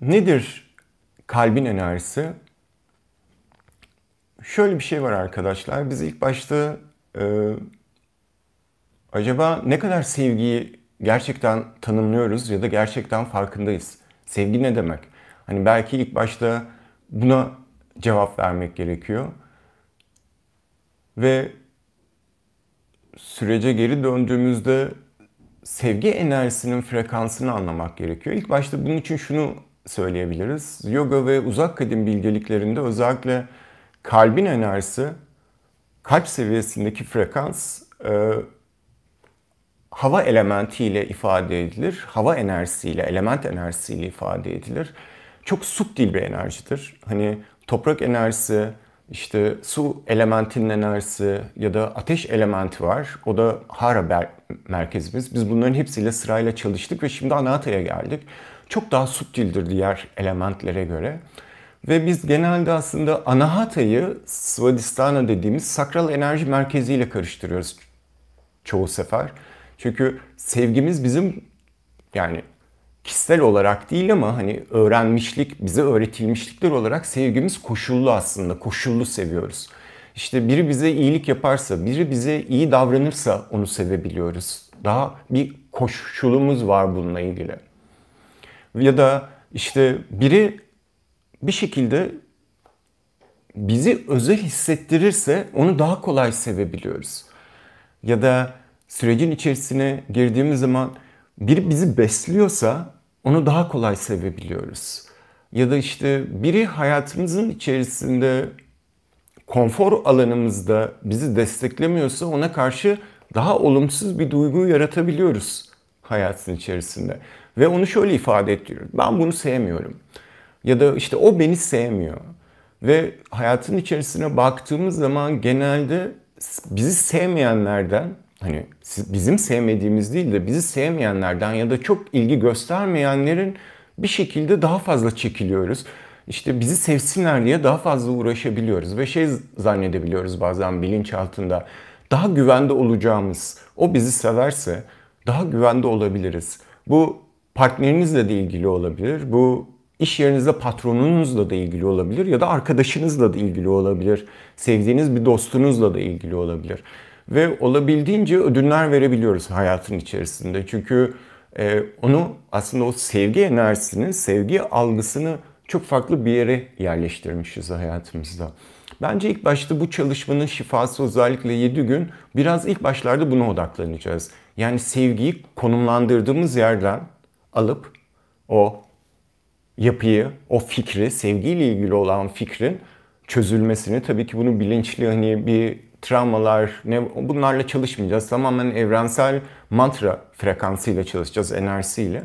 nedir kalbin enerjisi? Şöyle bir şey var arkadaşlar. Biz ilk başta e, acaba ne kadar sevgiyi gerçekten tanımlıyoruz ya da gerçekten farkındayız? Sevgi ne demek? Hani belki ilk başta buna cevap vermek gerekiyor. Ve sürece geri döndüğümüzde sevgi enerjisinin frekansını anlamak gerekiyor. İlk başta bunun için şunu söyleyebiliriz. Yoga ve uzak kadim bilgeliklerinde özellikle kalbin enerjisi, kalp seviyesindeki frekans e, hava elementiyle ifade edilir. Hava enerjisiyle, element enerjisiyle ifade edilir. Çok subtil bir enerjidir. Hani toprak enerjisi, işte su elementinin enerjisi ya da ateş elementi var. O da Hara merkezimiz. Biz bunların hepsiyle sırayla çalıştık ve şimdi Anata'ya geldik. Çok daha subtildir diğer elementlere göre. Ve biz genelde aslında Anahata'yı Svadhisthana dediğimiz sakral enerji merkeziyle karıştırıyoruz çoğu sefer. Çünkü sevgimiz bizim yani kişisel olarak değil ama hani öğrenmişlik, bize öğretilmişlikler olarak sevgimiz koşullu aslında. Koşullu seviyoruz. İşte biri bize iyilik yaparsa, biri bize iyi davranırsa onu sevebiliyoruz. Daha bir koşulumuz var bununla ilgili. Ya da işte biri bir şekilde bizi özel hissettirirse onu daha kolay sevebiliyoruz. Ya da sürecin içerisine girdiğimiz zaman biri bizi besliyorsa onu daha kolay sevebiliyoruz. Ya da işte biri hayatımızın içerisinde konfor alanımızda bizi desteklemiyorsa ona karşı daha olumsuz bir duygu yaratabiliyoruz hayatın içerisinde. Ve onu şöyle ifade ediyoruz. Ben bunu sevmiyorum. Ya da işte o beni sevmiyor. Ve hayatın içerisine baktığımız zaman genelde bizi sevmeyenlerden hani bizim sevmediğimiz değil de bizi sevmeyenlerden ya da çok ilgi göstermeyenlerin bir şekilde daha fazla çekiliyoruz. İşte bizi sevsinler diye daha fazla uğraşabiliyoruz ve şey zannedebiliyoruz bazen bilinç altında daha güvende olacağımız, o bizi severse daha güvende olabiliriz. Bu partnerinizle de ilgili olabilir. Bu iş yerinizde patronunuzla da ilgili olabilir ya da arkadaşınızla da ilgili olabilir. Sevdiğiniz bir dostunuzla da ilgili olabilir. Ve olabildiğince ödünler verebiliyoruz hayatın içerisinde. Çünkü e, onu aslında o sevgi enerjisini, sevgi algısını çok farklı bir yere yerleştirmişiz hayatımızda. Bence ilk başta bu çalışmanın şifası özellikle 7 gün biraz ilk başlarda buna odaklanacağız. Yani sevgiyi konumlandırdığımız yerden alıp o yapıyı, o fikri, sevgiyle ilgili olan fikrin çözülmesini tabii ki bunu bilinçli hani bir travmalar ne bunlarla çalışmayacağız. Tamamen evrensel mantra frekansıyla çalışacağız, enerjisiyle.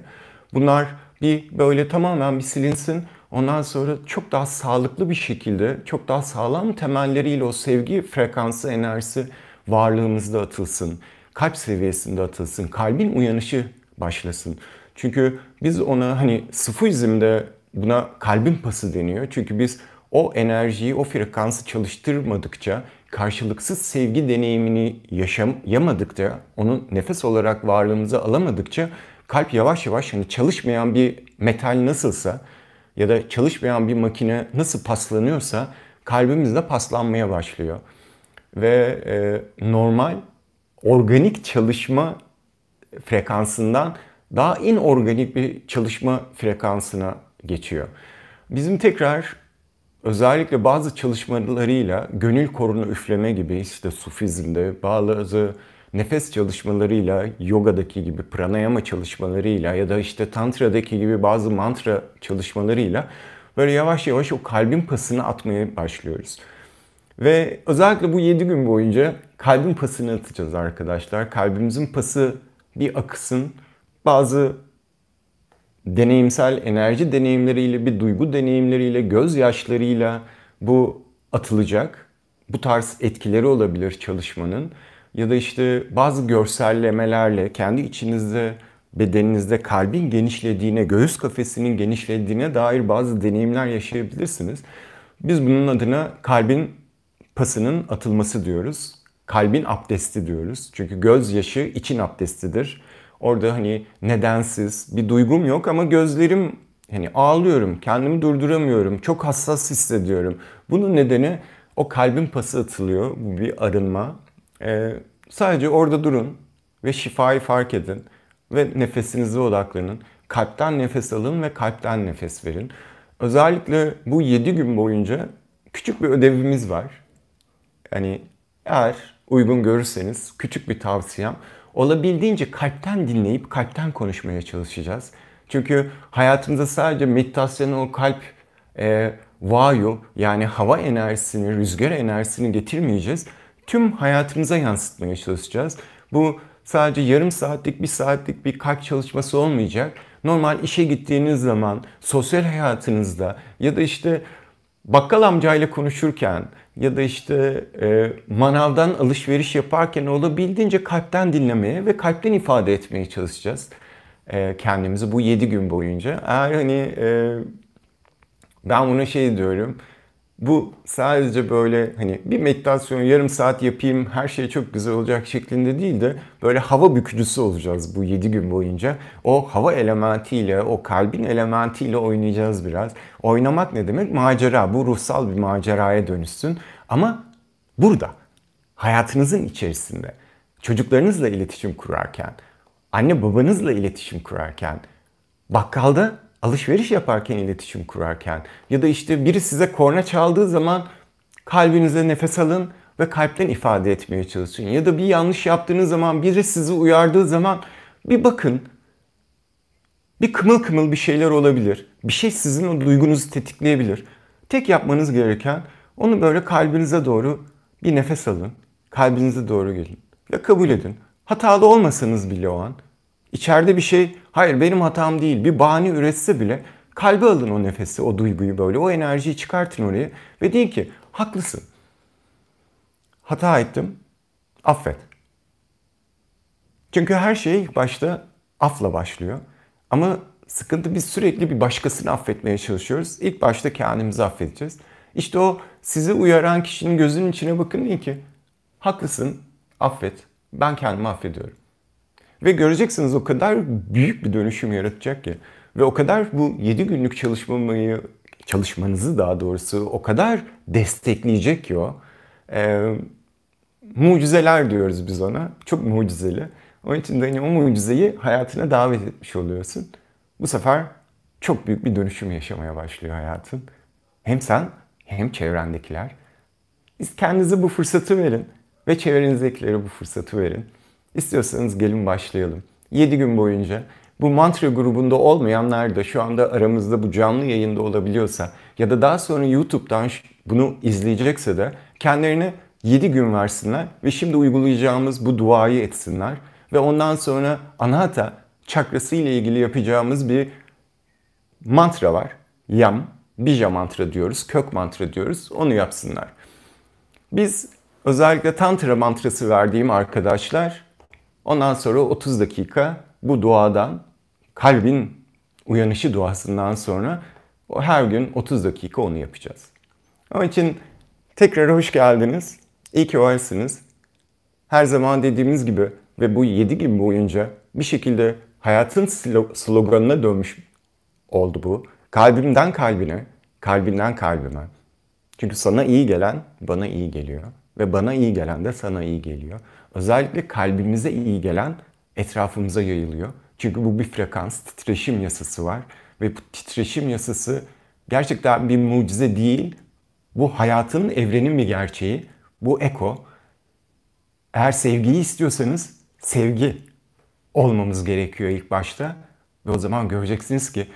Bunlar bir böyle tamamen bir silinsin. Ondan sonra çok daha sağlıklı bir şekilde, çok daha sağlam temelleriyle o sevgi frekansı, enerjisi varlığımızda atılsın. Kalp seviyesinde atılsın. Kalbin uyanışı başlasın. Çünkü biz ona hani sıfırizmde buna kalbin pası deniyor. Çünkü biz o enerjiyi, o frekansı çalıştırmadıkça, karşılıksız sevgi deneyimini yaşayamadıkça, onu nefes olarak varlığımıza alamadıkça kalp yavaş yavaş hani çalışmayan bir metal nasılsa ya da çalışmayan bir makine nasıl paslanıyorsa kalbimiz de paslanmaya başlıyor. Ve e, normal organik çalışma frekansından daha inorganik bir çalışma frekansına geçiyor. Bizim tekrar özellikle bazı çalışmalarıyla gönül korunu üfleme gibi işte sufizmde bazı nefes çalışmalarıyla yogadaki gibi pranayama çalışmalarıyla ya da işte tantradaki gibi bazı mantra çalışmalarıyla böyle yavaş yavaş o kalbin pasını atmaya başlıyoruz. Ve özellikle bu 7 gün boyunca kalbin pasını atacağız arkadaşlar. Kalbimizin pası bir akısın bazı deneyimsel enerji deneyimleriyle, bir duygu deneyimleriyle, gözyaşlarıyla bu atılacak. Bu tarz etkileri olabilir çalışmanın. Ya da işte bazı görsellemelerle kendi içinizde, bedeninizde kalbin genişlediğine, göğüs kafesinin genişlediğine dair bazı deneyimler yaşayabilirsiniz. Biz bunun adına kalbin pasının atılması diyoruz. Kalbin abdesti diyoruz. Çünkü gözyaşı için abdestidir. Orada hani nedensiz bir duygum yok ama gözlerim Hani ağlıyorum, kendimi durduramıyorum, çok hassas hissediyorum. Bunun nedeni o kalbin pası atılıyor, bu bir arınma. Ee, sadece orada durun ve şifayı fark edin ve nefesinize odaklanın. Kalpten nefes alın ve kalpten nefes verin. Özellikle bu 7 gün boyunca küçük bir ödevimiz var. Yani eğer uygun görürseniz küçük bir tavsiyem olabildiğince kalpten dinleyip kalpten konuşmaya çalışacağız. Çünkü hayatımızda sadece meditasyonun o kalp e, vayu yani hava enerjisini, rüzgar enerjisini getirmeyeceğiz. Tüm hayatımıza yansıtmaya çalışacağız. Bu sadece yarım saatlik, bir saatlik bir kalp çalışması olmayacak. Normal işe gittiğiniz zaman, sosyal hayatınızda ya da işte bakkal amcayla konuşurken ya da işte e, manavdan alışveriş yaparken olabildiğince kalpten dinlemeye ve kalpten ifade etmeye çalışacağız e, kendimizi bu 7 gün boyunca. Eğer hani e, ben buna şey diyorum. Bu sadece böyle hani bir meditasyon yarım saat yapayım her şey çok güzel olacak şeklinde değil de böyle hava bükücüsü olacağız bu 7 gün boyunca. O hava elementiyle, o kalbin elementiyle oynayacağız biraz. Oynamak ne demek? Macera. Bu ruhsal bir maceraya dönüşsün. Ama burada, hayatınızın içerisinde, çocuklarınızla iletişim kurarken, anne babanızla iletişim kurarken, bakkalda alışveriş yaparken iletişim kurarken ya da işte biri size korna çaldığı zaman kalbinize nefes alın ve kalpten ifade etmeye çalışın. Ya da bir yanlış yaptığınız zaman biri sizi uyardığı zaman bir bakın. Bir kımıl kımıl bir şeyler olabilir. Bir şey sizin o duygunuzu tetikleyebilir. Tek yapmanız gereken onu böyle kalbinize doğru bir nefes alın. Kalbinize doğru gelin. Ve kabul edin. Hatalı olmasanız bile o an. İçeride bir şey, hayır benim hatam değil, bir bahane üretse bile kalbe alın o nefesi, o duyguyu böyle, o enerjiyi çıkartın oraya ve deyin ki haklısın. Hata ettim, affet. Çünkü her şey başta afla başlıyor. Ama sıkıntı biz sürekli bir başkasını affetmeye çalışıyoruz. İlk başta kendimizi affedeceğiz. İşte o sizi uyaran kişinin gözünün içine bakın deyin ki haklısın, affet. Ben kendimi affediyorum. Ve göreceksiniz o kadar büyük bir dönüşüm yaratacak ki. Ve o kadar bu 7 günlük çalışmayı, çalışmanızı daha doğrusu o kadar destekleyecek ki o. Ee, mucizeler diyoruz biz ona. Çok mucizeli. Onun için de hani o mucizeyi hayatına davet etmiş oluyorsun. Bu sefer çok büyük bir dönüşüm yaşamaya başlıyor hayatın. Hem sen hem çevrendekiler. Biz kendinize bu fırsatı verin ve çevrenizdekilere bu fırsatı verin. İstiyorsanız gelin başlayalım. 7 gün boyunca bu mantra grubunda olmayanlar da şu anda aramızda bu canlı yayında olabiliyorsa ya da daha sonra YouTube'dan bunu izleyecekse de kendilerine 7 gün versinler ve şimdi uygulayacağımız bu duayı etsinler ve ondan sonra anahata çakrası ile ilgili yapacağımız bir mantra var. Yam, bija mantra diyoruz, kök mantra diyoruz. Onu yapsınlar. Biz özellikle tantra mantrası verdiğim arkadaşlar Ondan sonra 30 dakika bu duadan, kalbin uyanışı duasından sonra her gün 30 dakika onu yapacağız. Onun için tekrar hoş geldiniz. İyi ki varsınız. Her zaman dediğimiz gibi ve bu 7 gün boyunca bir şekilde hayatın sloganına dönmüş oldu bu. Kalbimden kalbine, kalbinden kalbime. Çünkü sana iyi gelen bana iyi geliyor ve bana iyi gelen de sana iyi geliyor. Özellikle kalbimize iyi gelen etrafımıza yayılıyor. Çünkü bu bir frekans, titreşim yasası var. Ve bu titreşim yasası gerçekten bir mucize değil. Bu hayatın, evrenin bir gerçeği. Bu eko. Eğer sevgiyi istiyorsanız sevgi olmamız gerekiyor ilk başta. Ve o zaman göreceksiniz ki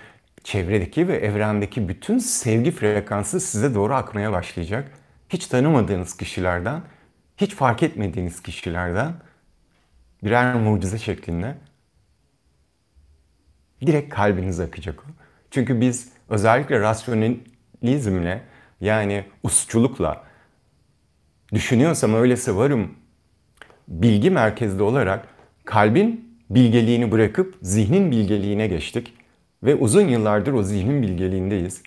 çevredeki ve evrendeki bütün sevgi frekansı size doğru akmaya başlayacak. Hiç tanımadığınız kişilerden hiç fark etmediğiniz kişilerden birer mucize şeklinde direkt kalbinize akacak. Çünkü biz özellikle rasyonalizmle yani usçulukla düşünüyorsam öylese varım bilgi merkezli olarak kalbin bilgeliğini bırakıp zihnin bilgeliğine geçtik ve uzun yıllardır o zihnin bilgeliğindeyiz.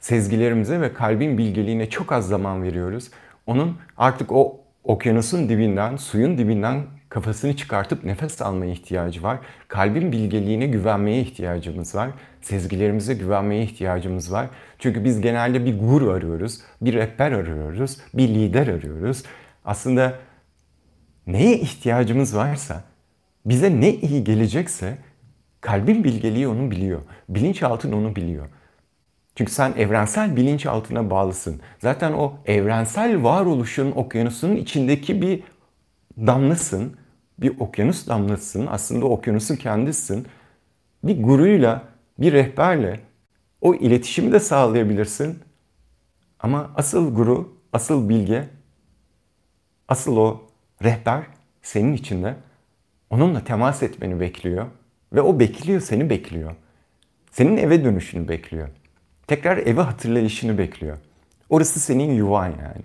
Sezgilerimize ve kalbin bilgeliğine çok az zaman veriyoruz. Onun artık o okyanusun dibinden, suyun dibinden kafasını çıkartıp nefes almaya ihtiyacı var. Kalbin bilgeliğine güvenmeye ihtiyacımız var. sezgilerimize güvenmeye ihtiyacımız var. Çünkü biz genelde bir guru arıyoruz, bir rehber arıyoruz, bir lider arıyoruz. Aslında neye ihtiyacımız varsa, bize ne iyi gelecekse kalbin bilgeliği onu biliyor. Bilinçaltın onu biliyor. Çünkü sen evrensel bilinçaltına bağlısın. Zaten o evrensel varoluşun okyanusunun içindeki bir damlasın. Bir okyanus damlasın. Aslında okyanusun kendisisin. Bir guruyla, bir rehberle o iletişimi de sağlayabilirsin. Ama asıl guru, asıl bilge, asıl o rehber senin içinde. Onunla temas etmeni bekliyor. Ve o bekliyor, seni bekliyor. Senin eve dönüşünü bekliyor. Tekrar eve hatırlayışını bekliyor. Orası senin yuvan yani.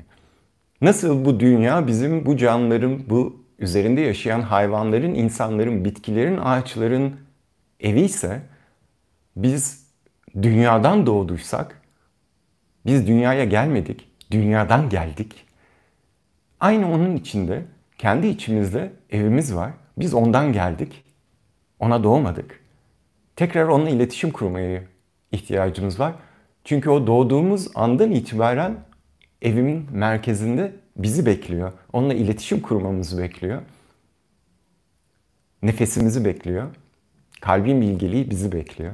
Nasıl bu dünya bizim bu canlıların, bu üzerinde yaşayan hayvanların, insanların, bitkilerin, ağaçların evi ise biz dünyadan doğduysak, biz dünyaya gelmedik, dünyadan geldik. Aynı onun içinde, kendi içimizde evimiz var. Biz ondan geldik, ona doğmadık. Tekrar onunla iletişim kurmaya ihtiyacımız var. Çünkü o doğduğumuz andan itibaren evimin merkezinde bizi bekliyor. Onunla iletişim kurmamızı bekliyor. Nefesimizi bekliyor. Kalbin bilgeliği bizi bekliyor.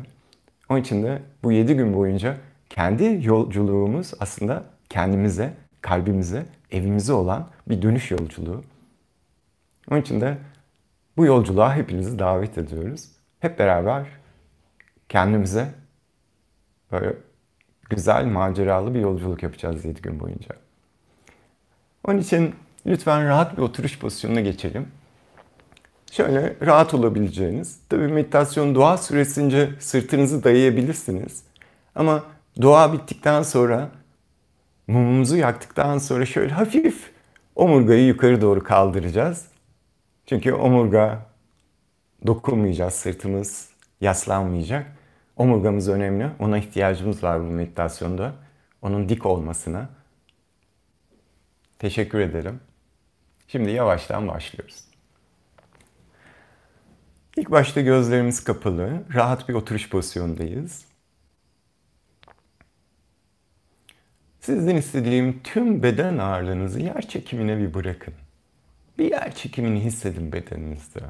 Onun için de bu yedi gün boyunca kendi yolculuğumuz aslında kendimize, kalbimize, evimize olan bir dönüş yolculuğu. Onun için de bu yolculuğa hepinizi davet ediyoruz. Hep beraber kendimize böyle güzel, maceralı bir yolculuk yapacağız 7 gün boyunca. Onun için lütfen rahat bir oturuş pozisyonuna geçelim. Şöyle rahat olabileceğiniz, tabii meditasyon dua süresince sırtınızı dayayabilirsiniz. Ama dua bittikten sonra, mumumuzu yaktıktan sonra şöyle hafif omurgayı yukarı doğru kaldıracağız. Çünkü omurga dokunmayacağız, sırtımız yaslanmayacak. Omurgamız önemli. Ona ihtiyacımız var bu meditasyonda. Onun dik olmasına. Teşekkür ederim. Şimdi yavaştan başlıyoruz. İlk başta gözlerimiz kapalı, rahat bir oturuş pozisyondayız. Sizden istediğim tüm beden ağırlığınızı yer çekimine bir bırakın. Bir yer çekimini hissedin bedeninizde.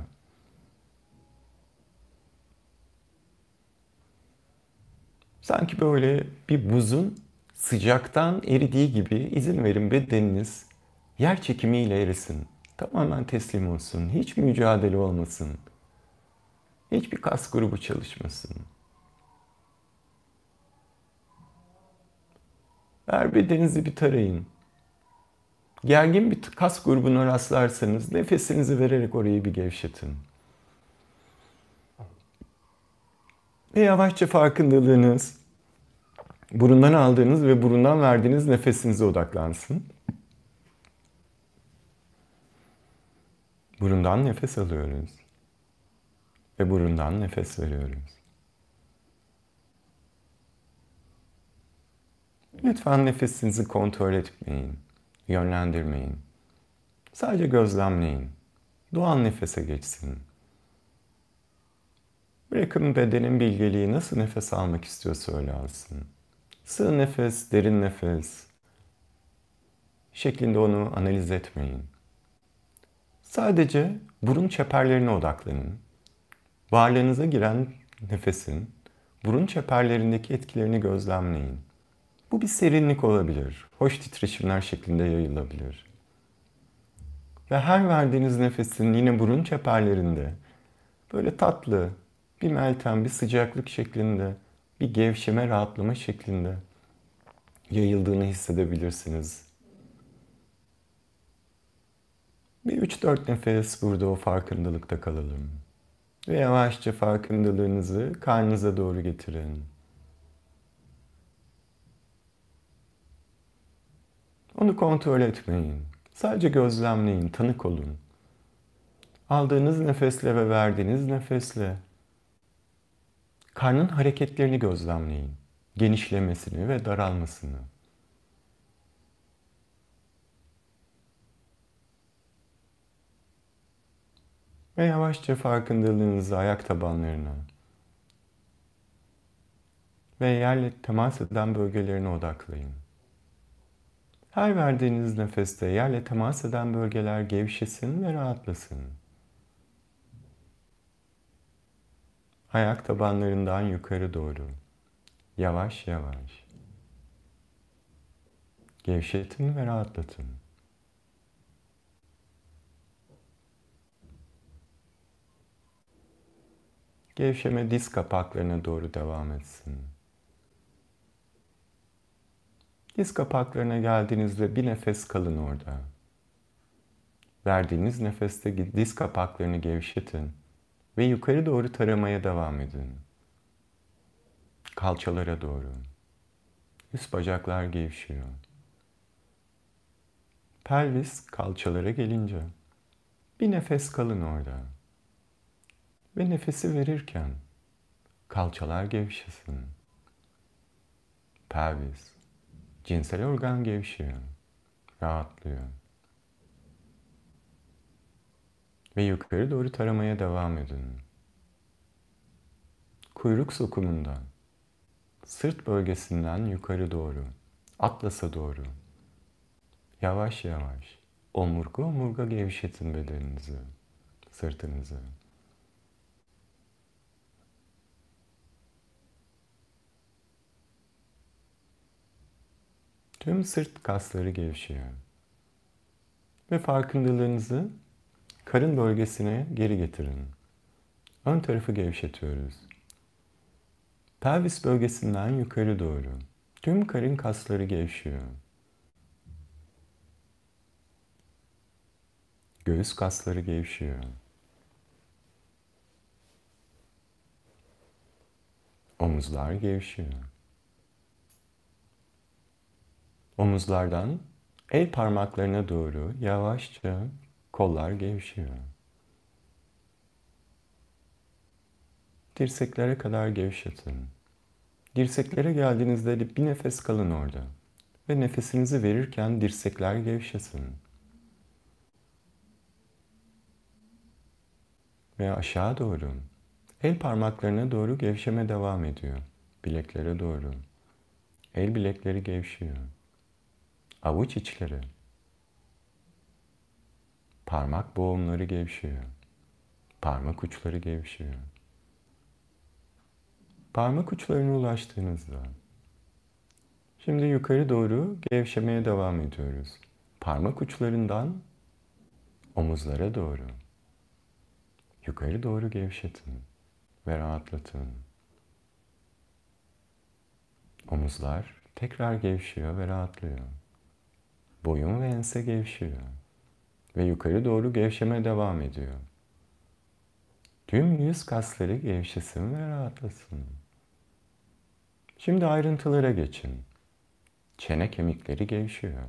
Sanki böyle bir buzun sıcaktan eridiği gibi izin verin bedeniniz yer çekimiyle erisin. Tamamen teslim olsun. Hiç mücadele olmasın. Hiçbir kas grubu çalışmasın. Her bedeninizi bir tarayın. Gergin bir kas grubuna rastlarsanız nefesinizi vererek orayı bir gevşetin. Ve yavaşça farkındalığınız burundan aldığınız ve burundan verdiğiniz nefesinize odaklansın. Burundan nefes alıyoruz. Ve burundan nefes veriyoruz. Lütfen nefesinizi kontrol etmeyin, yönlendirmeyin. Sadece gözlemleyin. Doğal nefese geçsin. Bırakın bedenin bilgeliği nasıl nefes almak istiyorsa öyle alsın. Sığ nefes, derin nefes şeklinde onu analiz etmeyin. Sadece burun çeperlerine odaklanın. Varlığınıza giren nefesin burun çeperlerindeki etkilerini gözlemleyin. Bu bir serinlik olabilir. Hoş titreşimler şeklinde yayılabilir. Ve her verdiğiniz nefesin yine burun çeperlerinde böyle tatlı, bir meltem, bir sıcaklık şeklinde, bir gevşeme, rahatlama şeklinde yayıldığını hissedebilirsiniz. Bir 3-4 nefes burada o farkındalıkta kalalım. Ve yavaşça farkındalığınızı karnınıza doğru getirin. Onu kontrol etmeyin. Sadece gözlemleyin, tanık olun. Aldığınız nefesle ve verdiğiniz nefesle karnın hareketlerini gözlemleyin. Genişlemesini ve daralmasını. Ve yavaşça farkındalığınızı ayak tabanlarına, ve yerle temas eden bölgelerine odaklayın. Her verdiğiniz nefeste yerle temas eden bölgeler gevşesin ve rahatlasın. Ayak tabanlarından yukarı doğru. Yavaş yavaş. Gevşetin ve rahatlatın. Gevşeme diz kapaklarına doğru devam etsin. Diz kapaklarına geldiğinizde bir nefes kalın orada. Verdiğiniz nefeste diz kapaklarını gevşetin ve yukarı doğru taramaya devam edin. Kalçalara doğru. Üst bacaklar gevşiyor. Pelvis kalçalara gelince bir nefes kalın orada. Ve nefesi verirken kalçalar gevşesin. Pelvis, cinsel organ gevşiyor, rahatlıyor. Ve yukarı doğru taramaya devam edin. Kuyruk sokumundan, sırt bölgesinden yukarı doğru, atlasa doğru. Yavaş yavaş omurga omurga gevşetin bedeninizi, sırtınızı. Tüm sırt kasları gevşiyor. Ve farkındalığınızı karın bölgesine geri getirin. Ön tarafı gevşetiyoruz. Pelvis bölgesinden yukarı doğru. Tüm karın kasları gevşiyor. Göğüs kasları gevşiyor. Omuzlar gevşiyor. Omuzlardan el parmaklarına doğru yavaşça kollar gevşiyor. Dirseklere kadar gevşetin. Dirseklere geldiğinizde bir nefes kalın orada. Ve nefesinizi verirken dirsekler gevşesin. Ve aşağı doğru. El parmaklarına doğru gevşeme devam ediyor. Bileklere doğru. El bilekleri gevşiyor. Avuç içleri. Parmak boğumları gevşiyor. Parmak uçları gevşiyor. Parmak uçlarına ulaştığınızda şimdi yukarı doğru gevşemeye devam ediyoruz. Parmak uçlarından omuzlara doğru. Yukarı doğru gevşetin ve rahatlatın. Omuzlar tekrar gevşiyor ve rahatlıyor. Boyun ve ense gevşiyor. Ve yukarı doğru gevşeme devam ediyor. Tüm yüz kasları gevşesin ve rahatlasın. Şimdi ayrıntılara geçin. Çene kemikleri gevşiyor.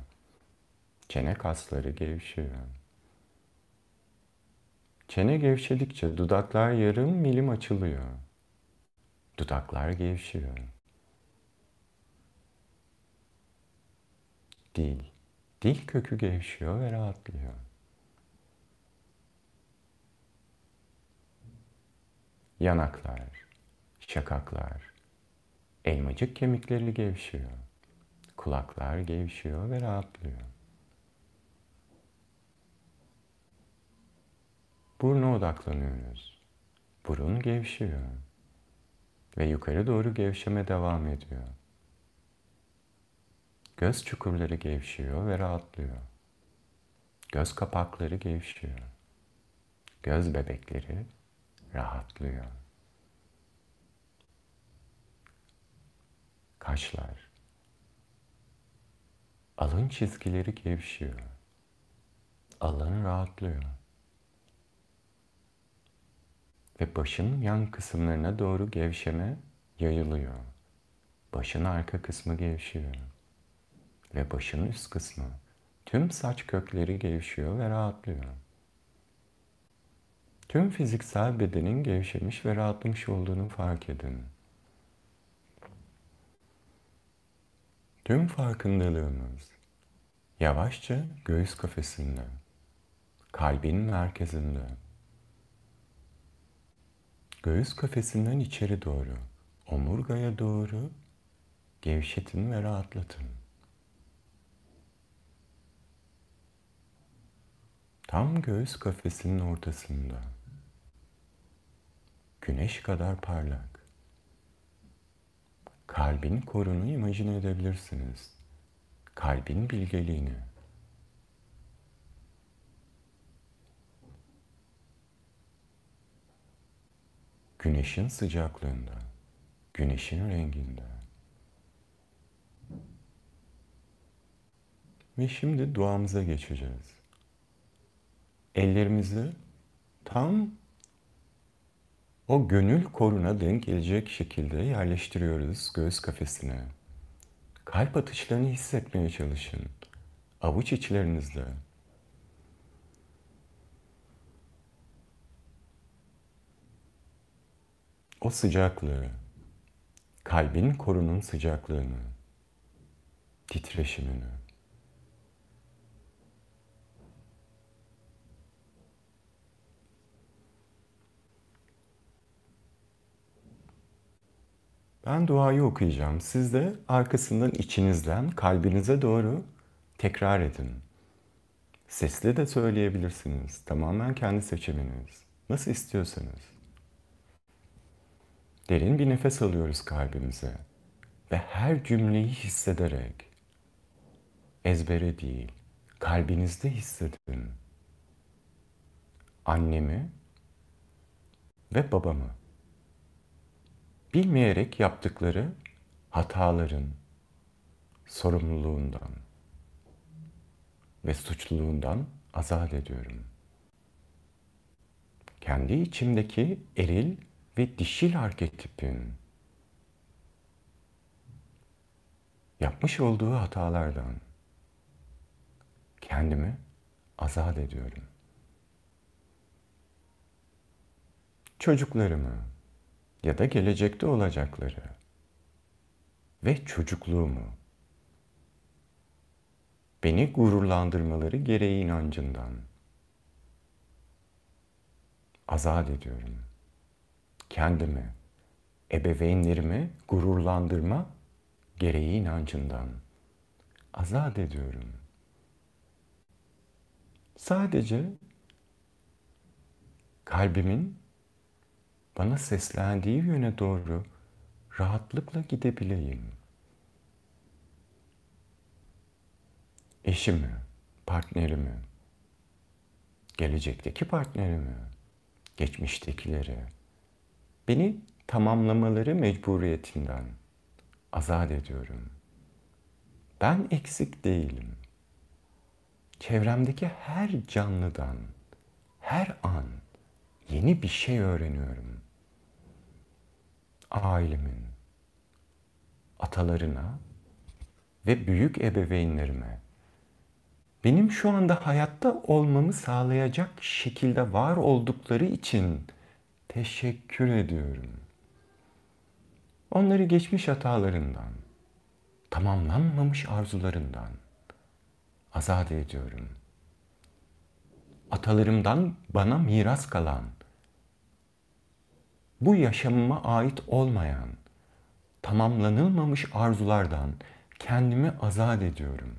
Çene kasları gevşiyor. Çene gevşedikçe dudaklar yarım milim açılıyor. Dudaklar gevşiyor. Dil. Dil kökü gevşiyor ve rahatlıyor. Yanaklar, şakaklar, elmacık kemikleri gevşiyor. Kulaklar gevşiyor ve rahatlıyor. Buruna odaklanıyoruz. Burun gevşiyor. Ve yukarı doğru gevşeme devam ediyor. Göz çukurları gevşiyor ve rahatlıyor. Göz kapakları gevşiyor. Göz bebekleri rahatlıyor. Kaşlar. Alın çizgileri gevşiyor. Alın rahatlıyor. Ve başın yan kısımlarına doğru gevşeme yayılıyor. Başın arka kısmı gevşiyor ve başın üst kısmı. Tüm saç kökleri gevşiyor ve rahatlıyor. Tüm fiziksel bedenin gevşemiş ve rahatlamış olduğunu fark edin. Tüm farkındalığımız yavaşça göğüs kafesinde, kalbin merkezinde, göğüs kafesinden içeri doğru, omurgaya doğru Gevşetin ve rahatlatın. Tam göğüs kafesinin ortasında. Güneş kadar parlak. Kalbin korunu imajine edebilirsiniz. Kalbin bilgeliğini. Güneşin sıcaklığında, güneşin renginde. Ve şimdi duamıza geçeceğiz. Ellerimizi tam o gönül koruna denk gelecek şekilde yerleştiriyoruz göğüs kafesine. Kalp atışlarını hissetmeye çalışın. Avuç içlerinizde. O sıcaklığı, kalbin korunun sıcaklığını, titreşimini. Ben duayı okuyacağım. Siz de arkasından içinizden kalbinize doğru tekrar edin. Sesli de söyleyebilirsiniz. Tamamen kendi seçiminiz. Nasıl istiyorsanız. Derin bir nefes alıyoruz kalbimize ve her cümleyi hissederek ezbere değil, kalbinizde hissedin. Annemi ve babamı bilmeyerek yaptıkları hataların sorumluluğundan ve suçluluğundan azat ediyorum. Kendi içimdeki eril ve dişil arketipin yapmış olduğu hatalardan kendimi azat ediyorum. Çocuklarımı, ya da gelecekte olacakları ve çocukluğumu beni gururlandırmaları gereği inancından azat ediyorum. Kendimi, ebeveynlerimi gururlandırma gereği inancından azat ediyorum. Sadece kalbimin bana seslendiği yöne doğru rahatlıkla gidebileyim. Eşimi, partnerimi, gelecekteki partnerimi, geçmiştekileri, beni tamamlamaları mecburiyetinden azat ediyorum. Ben eksik değilim. Çevremdeki her canlıdan, her an yeni bir şey öğreniyorum ailemin, atalarına ve büyük ebeveynlerime benim şu anda hayatta olmamı sağlayacak şekilde var oldukları için teşekkür ediyorum. Onları geçmiş hatalarından, tamamlanmamış arzularından azat ediyorum. Atalarımdan bana miras kalan bu yaşamıma ait olmayan, tamamlanılmamış arzulardan kendimi azat ediyorum.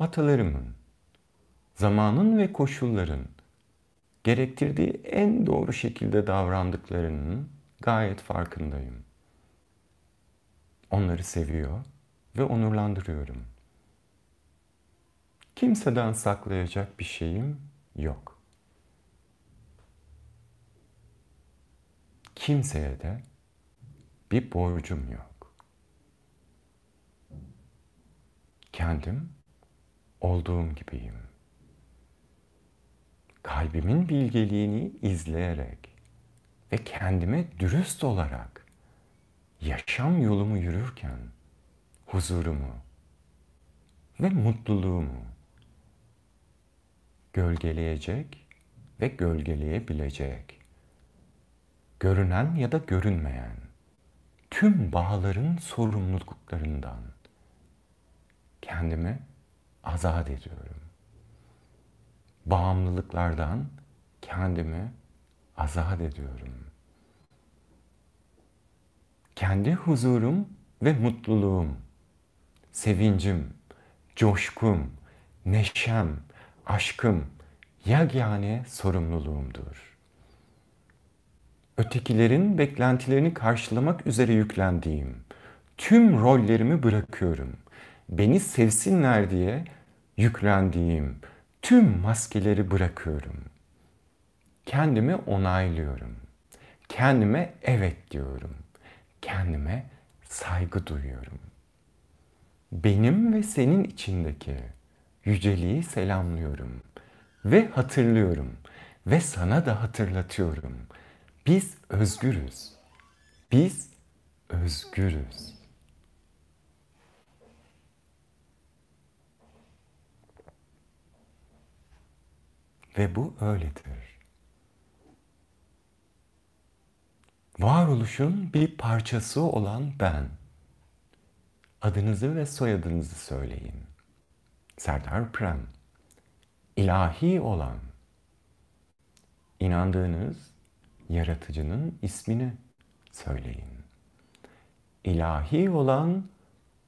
Atalarımın, zamanın ve koşulların gerektirdiği en doğru şekilde davrandıklarının gayet farkındayım. Onları seviyor ve onurlandırıyorum. Kimseden saklayacak bir şeyim yok. Kimseye de bir borcum yok. Kendim olduğum gibiyim. Kalbimin bilgeliğini izleyerek ve kendime dürüst olarak yaşam yolumu yürürken huzurumu ve mutluluğumu gölgeleyecek ve gölgeleyebilecek görünen ya da görünmeyen tüm bağların sorumluluklarından kendimi azat ediyorum. Bağımlılıklardan kendimi azat ediyorum. kendi huzurum ve mutluluğum, sevincim, coşkum, neşem, aşkım, yegane sorumluluğumdur. Ötekilerin beklentilerini karşılamak üzere yüklendiğim tüm rollerimi bırakıyorum. Beni sevsinler diye yüklendiğim tüm maskeleri bırakıyorum. Kendimi onaylıyorum. Kendime evet diyorum. Kendime saygı duyuyorum. Benim ve senin içindeki yüceliği selamlıyorum ve hatırlıyorum ve sana da hatırlatıyorum. Biz özgürüz. Biz özgürüz. Ve bu öyledir. Varoluşun bir parçası olan ben. Adınızı ve soyadınızı söyleyin. Serdar Prem. İlahi olan. İnandığınız yaratıcının ismini söyleyin. İlahi olan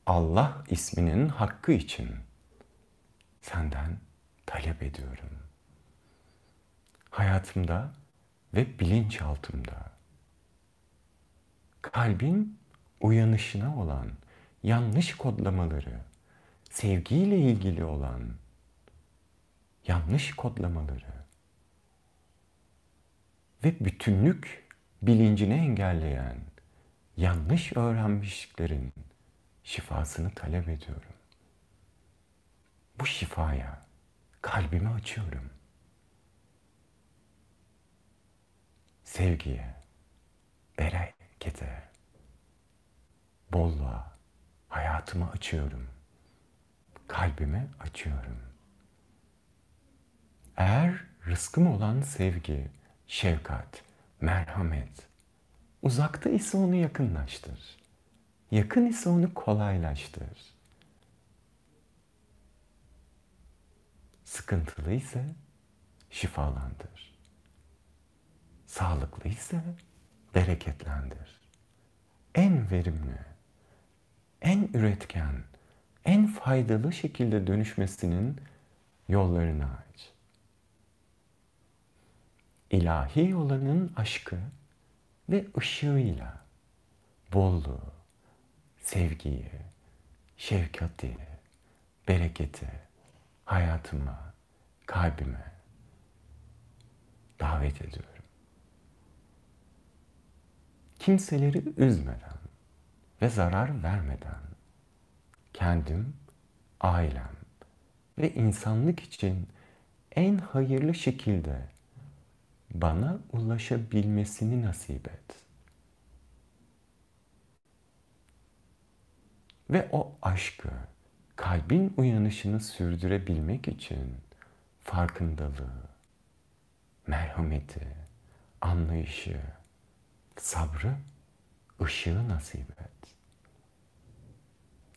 Allah isminin hakkı için senden talep ediyorum hayatımda ve bilinçaltımda kalbin uyanışına olan yanlış kodlamaları, sevgiyle ilgili olan yanlış kodlamaları ve bütünlük bilincini engelleyen yanlış öğrenmişliklerin şifasını talep ediyorum. Bu şifaya kalbimi açıyorum. sevgiye, berekete, bolluğa hayatımı açıyorum. Kalbimi açıyorum. Eğer rızkım olan sevgi, şefkat, merhamet uzakta ise onu yakınlaştır. Yakın ise onu kolaylaştır. Sıkıntılı ise şifalandır. Sağlıklı ise bereketlendir. En verimli, en üretken, en faydalı şekilde dönüşmesinin yollarını aç. İlahi olanın aşkı ve ışığıyla bolluğu, sevgiyi, şefkati, bereketi hayatıma, kalbime davet ediyorum. Kimseleri üzmeden ve zarar vermeden kendim, ailem ve insanlık için en hayırlı şekilde bana ulaşabilmesini nasip et. Ve o aşkı, kalbin uyanışını sürdürebilmek için farkındalığı, merhameti, anlayışı, sabrı, ışığı nasip et.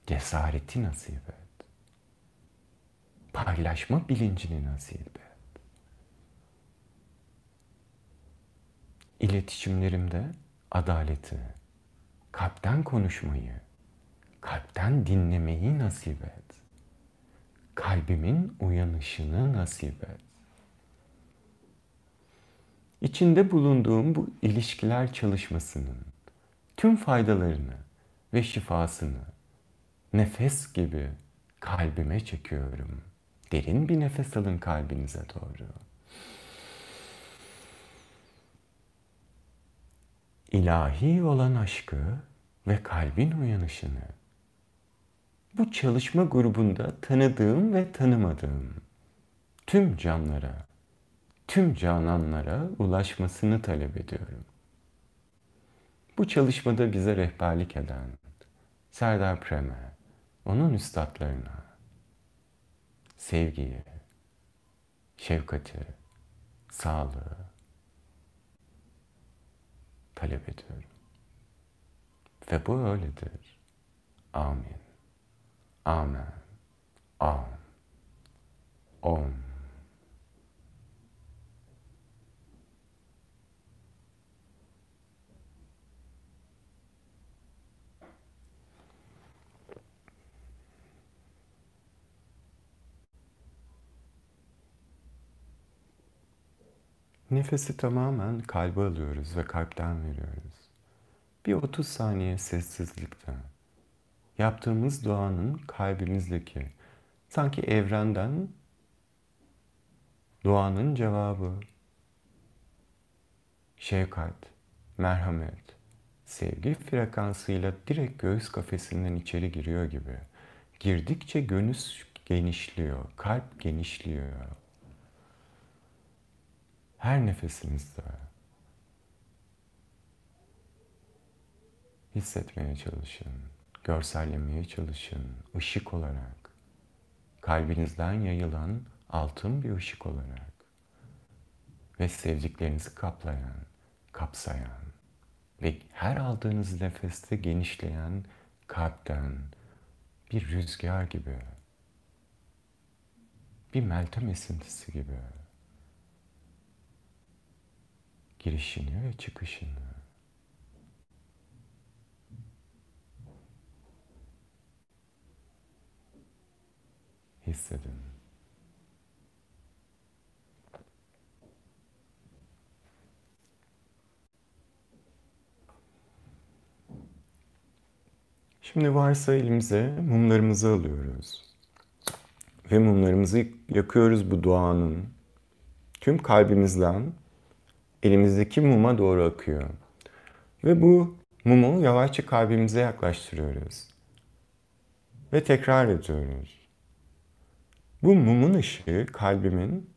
Cesareti nasip et. Paylaşma bilincini nasip et. İletişimlerimde adaleti, kalpten konuşmayı, kalpten dinlemeyi nasip et. Kalbimin uyanışını nasip et içinde bulunduğum bu ilişkiler çalışmasının tüm faydalarını ve şifasını nefes gibi kalbime çekiyorum. Derin bir nefes alın kalbinize doğru. İlahi olan aşkı ve kalbin uyanışını bu çalışma grubunda tanıdığım ve tanımadığım tüm canlara tüm cananlara ulaşmasını talep ediyorum. Bu çalışmada bize rehberlik eden Serdar Prem'e, onun üstadlarına sevgiyi, şefkati, sağlığı talep ediyorum. Ve bu öyledir. Amin. Amen. Am. Om. Nefesi tamamen kalbe alıyoruz ve kalpten veriyoruz. Bir 30 saniye sessizlikte yaptığımız duanın kalbimizdeki sanki evrenden duanın cevabı şefkat, merhamet, sevgi frekansıyla direkt göğüs kafesinden içeri giriyor gibi. Girdikçe gönüs genişliyor, kalp genişliyor. Her nefesinizde hissetmeye çalışın, görsellemeye çalışın, ışık olarak, kalbinizden yayılan altın bir ışık olarak ve sevdiklerinizi kaplayan, kapsayan ve her aldığınız nefeste genişleyen kalpten bir rüzgar gibi, bir meltem esintisi gibi girişini ve çıkışını hissedin. Şimdi varsa elimize mumlarımızı alıyoruz. Ve mumlarımızı yakıyoruz bu duanın. Tüm kalbimizden elimizdeki muma doğru akıyor. Ve bu mumu yavaşça kalbimize yaklaştırıyoruz. Ve tekrar ediyoruz. Bu mumun ışığı kalbimin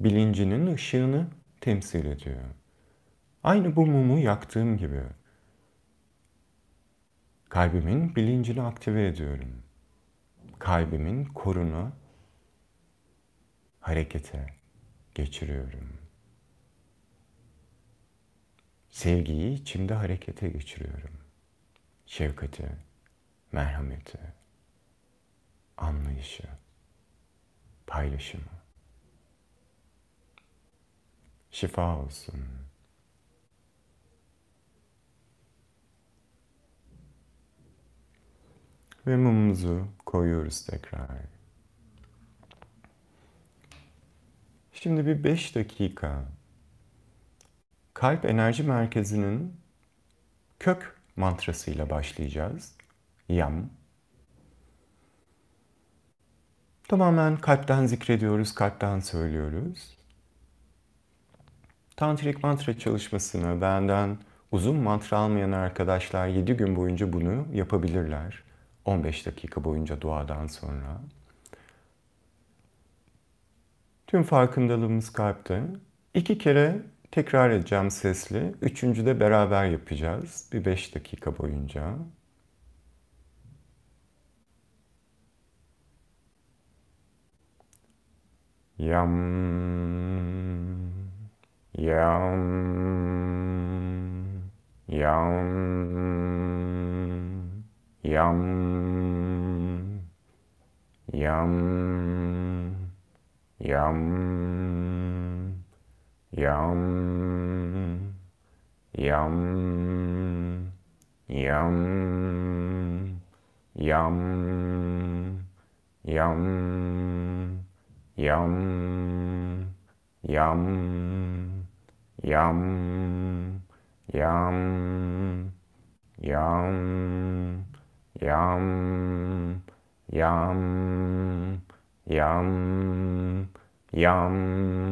bilincinin ışığını temsil ediyor. Aynı bu mumu yaktığım gibi kalbimin bilincini aktive ediyorum. Kalbimin korunu harekete geçiriyorum. Sevgiyi içimde harekete geçiriyorum. Şefkati, merhameti, anlayışı, paylaşımı. Şifa olsun. Ve mumumuzu koyuyoruz tekrar. Şimdi bir 5 dakika kalp enerji merkezinin kök mantrasıyla başlayacağız. Yam. Tamamen kalpten zikrediyoruz, kalpten söylüyoruz. Tantrik mantra çalışmasını benden uzun mantra almayan arkadaşlar 7 gün boyunca bunu yapabilirler. 15 dakika boyunca duadan sonra. Tüm farkındalığımız kalpte. İki kere tekrar edeceğim sesli. Üçüncü de beraber yapacağız. Bir beş dakika boyunca. Yam, yam, yam yam yam yam yam yam yam yam yam yam yam yam yam yam yam yam yam yam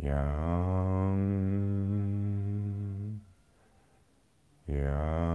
Yang Yang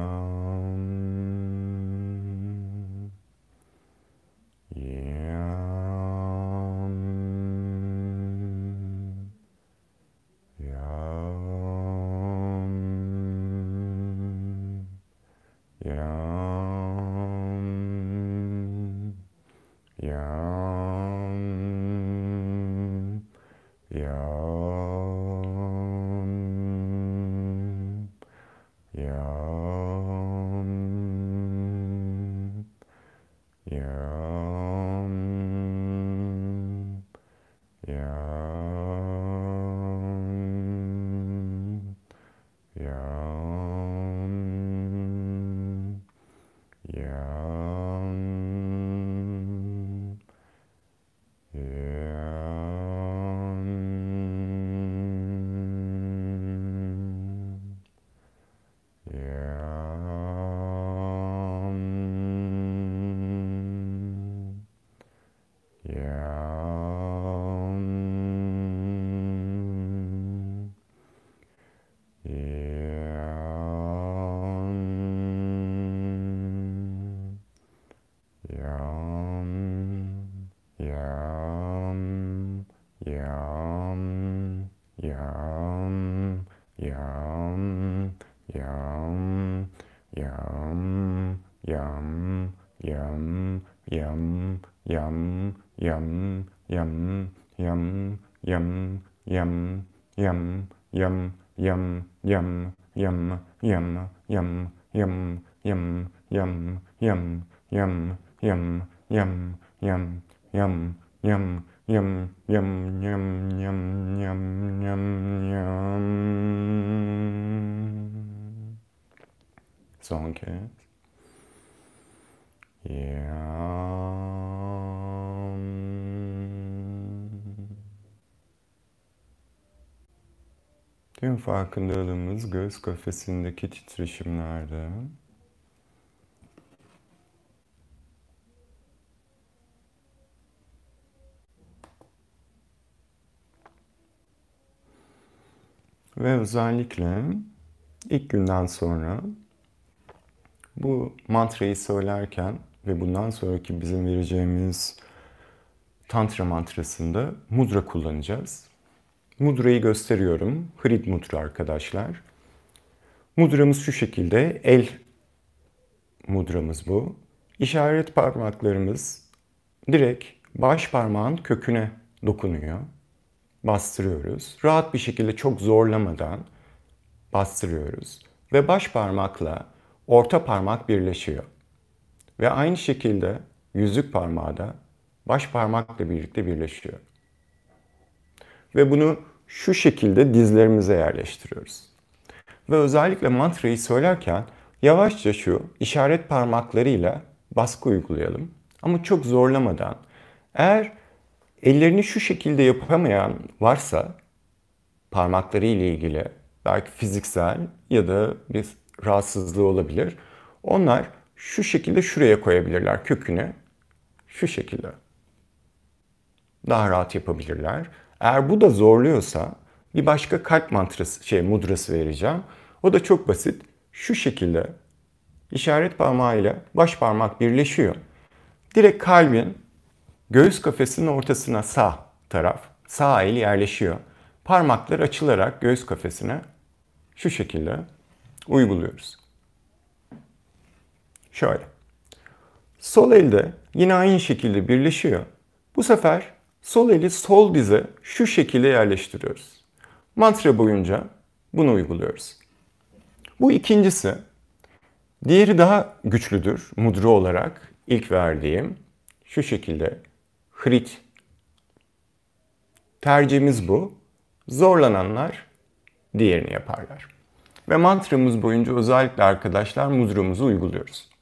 Son kez. Yum. Tüm farkındalığımız göğüs kafesindeki titreşimlerde. Ve özellikle ilk günden sonra bu mantrayı söylerken ve bundan sonraki bizim vereceğimiz tantra mantrasında mudra kullanacağız. Mudrayı gösteriyorum. Hrid mudra arkadaşlar. Mudramız şu şekilde. El mudramız bu. İşaret parmaklarımız direkt baş parmağın köküne dokunuyor. Bastırıyoruz. Rahat bir şekilde çok zorlamadan bastırıyoruz. Ve baş parmakla orta parmak birleşiyor. Ve aynı şekilde yüzük parmağı da baş parmakla birlikte birleşiyor. Ve bunu şu şekilde dizlerimize yerleştiriyoruz. Ve özellikle mantrayı söylerken yavaşça şu işaret parmaklarıyla baskı uygulayalım. Ama çok zorlamadan. Eğer Ellerini şu şekilde yapamayan varsa parmakları ile ilgili belki fiziksel ya da bir rahatsızlığı olabilir. Onlar şu şekilde şuraya koyabilirler kökünü. Şu şekilde. Daha rahat yapabilirler. Eğer bu da zorluyorsa bir başka kalp mantrası, şey mudrası vereceğim. O da çok basit. Şu şekilde işaret parmağı ile baş parmak birleşiyor. Direkt kalbin göğüs kafesinin ortasına sağ taraf, sağ el yerleşiyor. Parmaklar açılarak göğüs kafesine şu şekilde uyguluyoruz. Şöyle. Sol elde yine aynı şekilde birleşiyor. Bu sefer sol eli sol dize şu şekilde yerleştiriyoruz. Mantra boyunca bunu uyguluyoruz. Bu ikincisi. Diğeri daha güçlüdür mudra olarak. ilk verdiğim şu şekilde hrit. Tercihimiz bu. Zorlananlar diğerini yaparlar. Ve mantramız boyunca özellikle arkadaşlar mudramızı uyguluyoruz.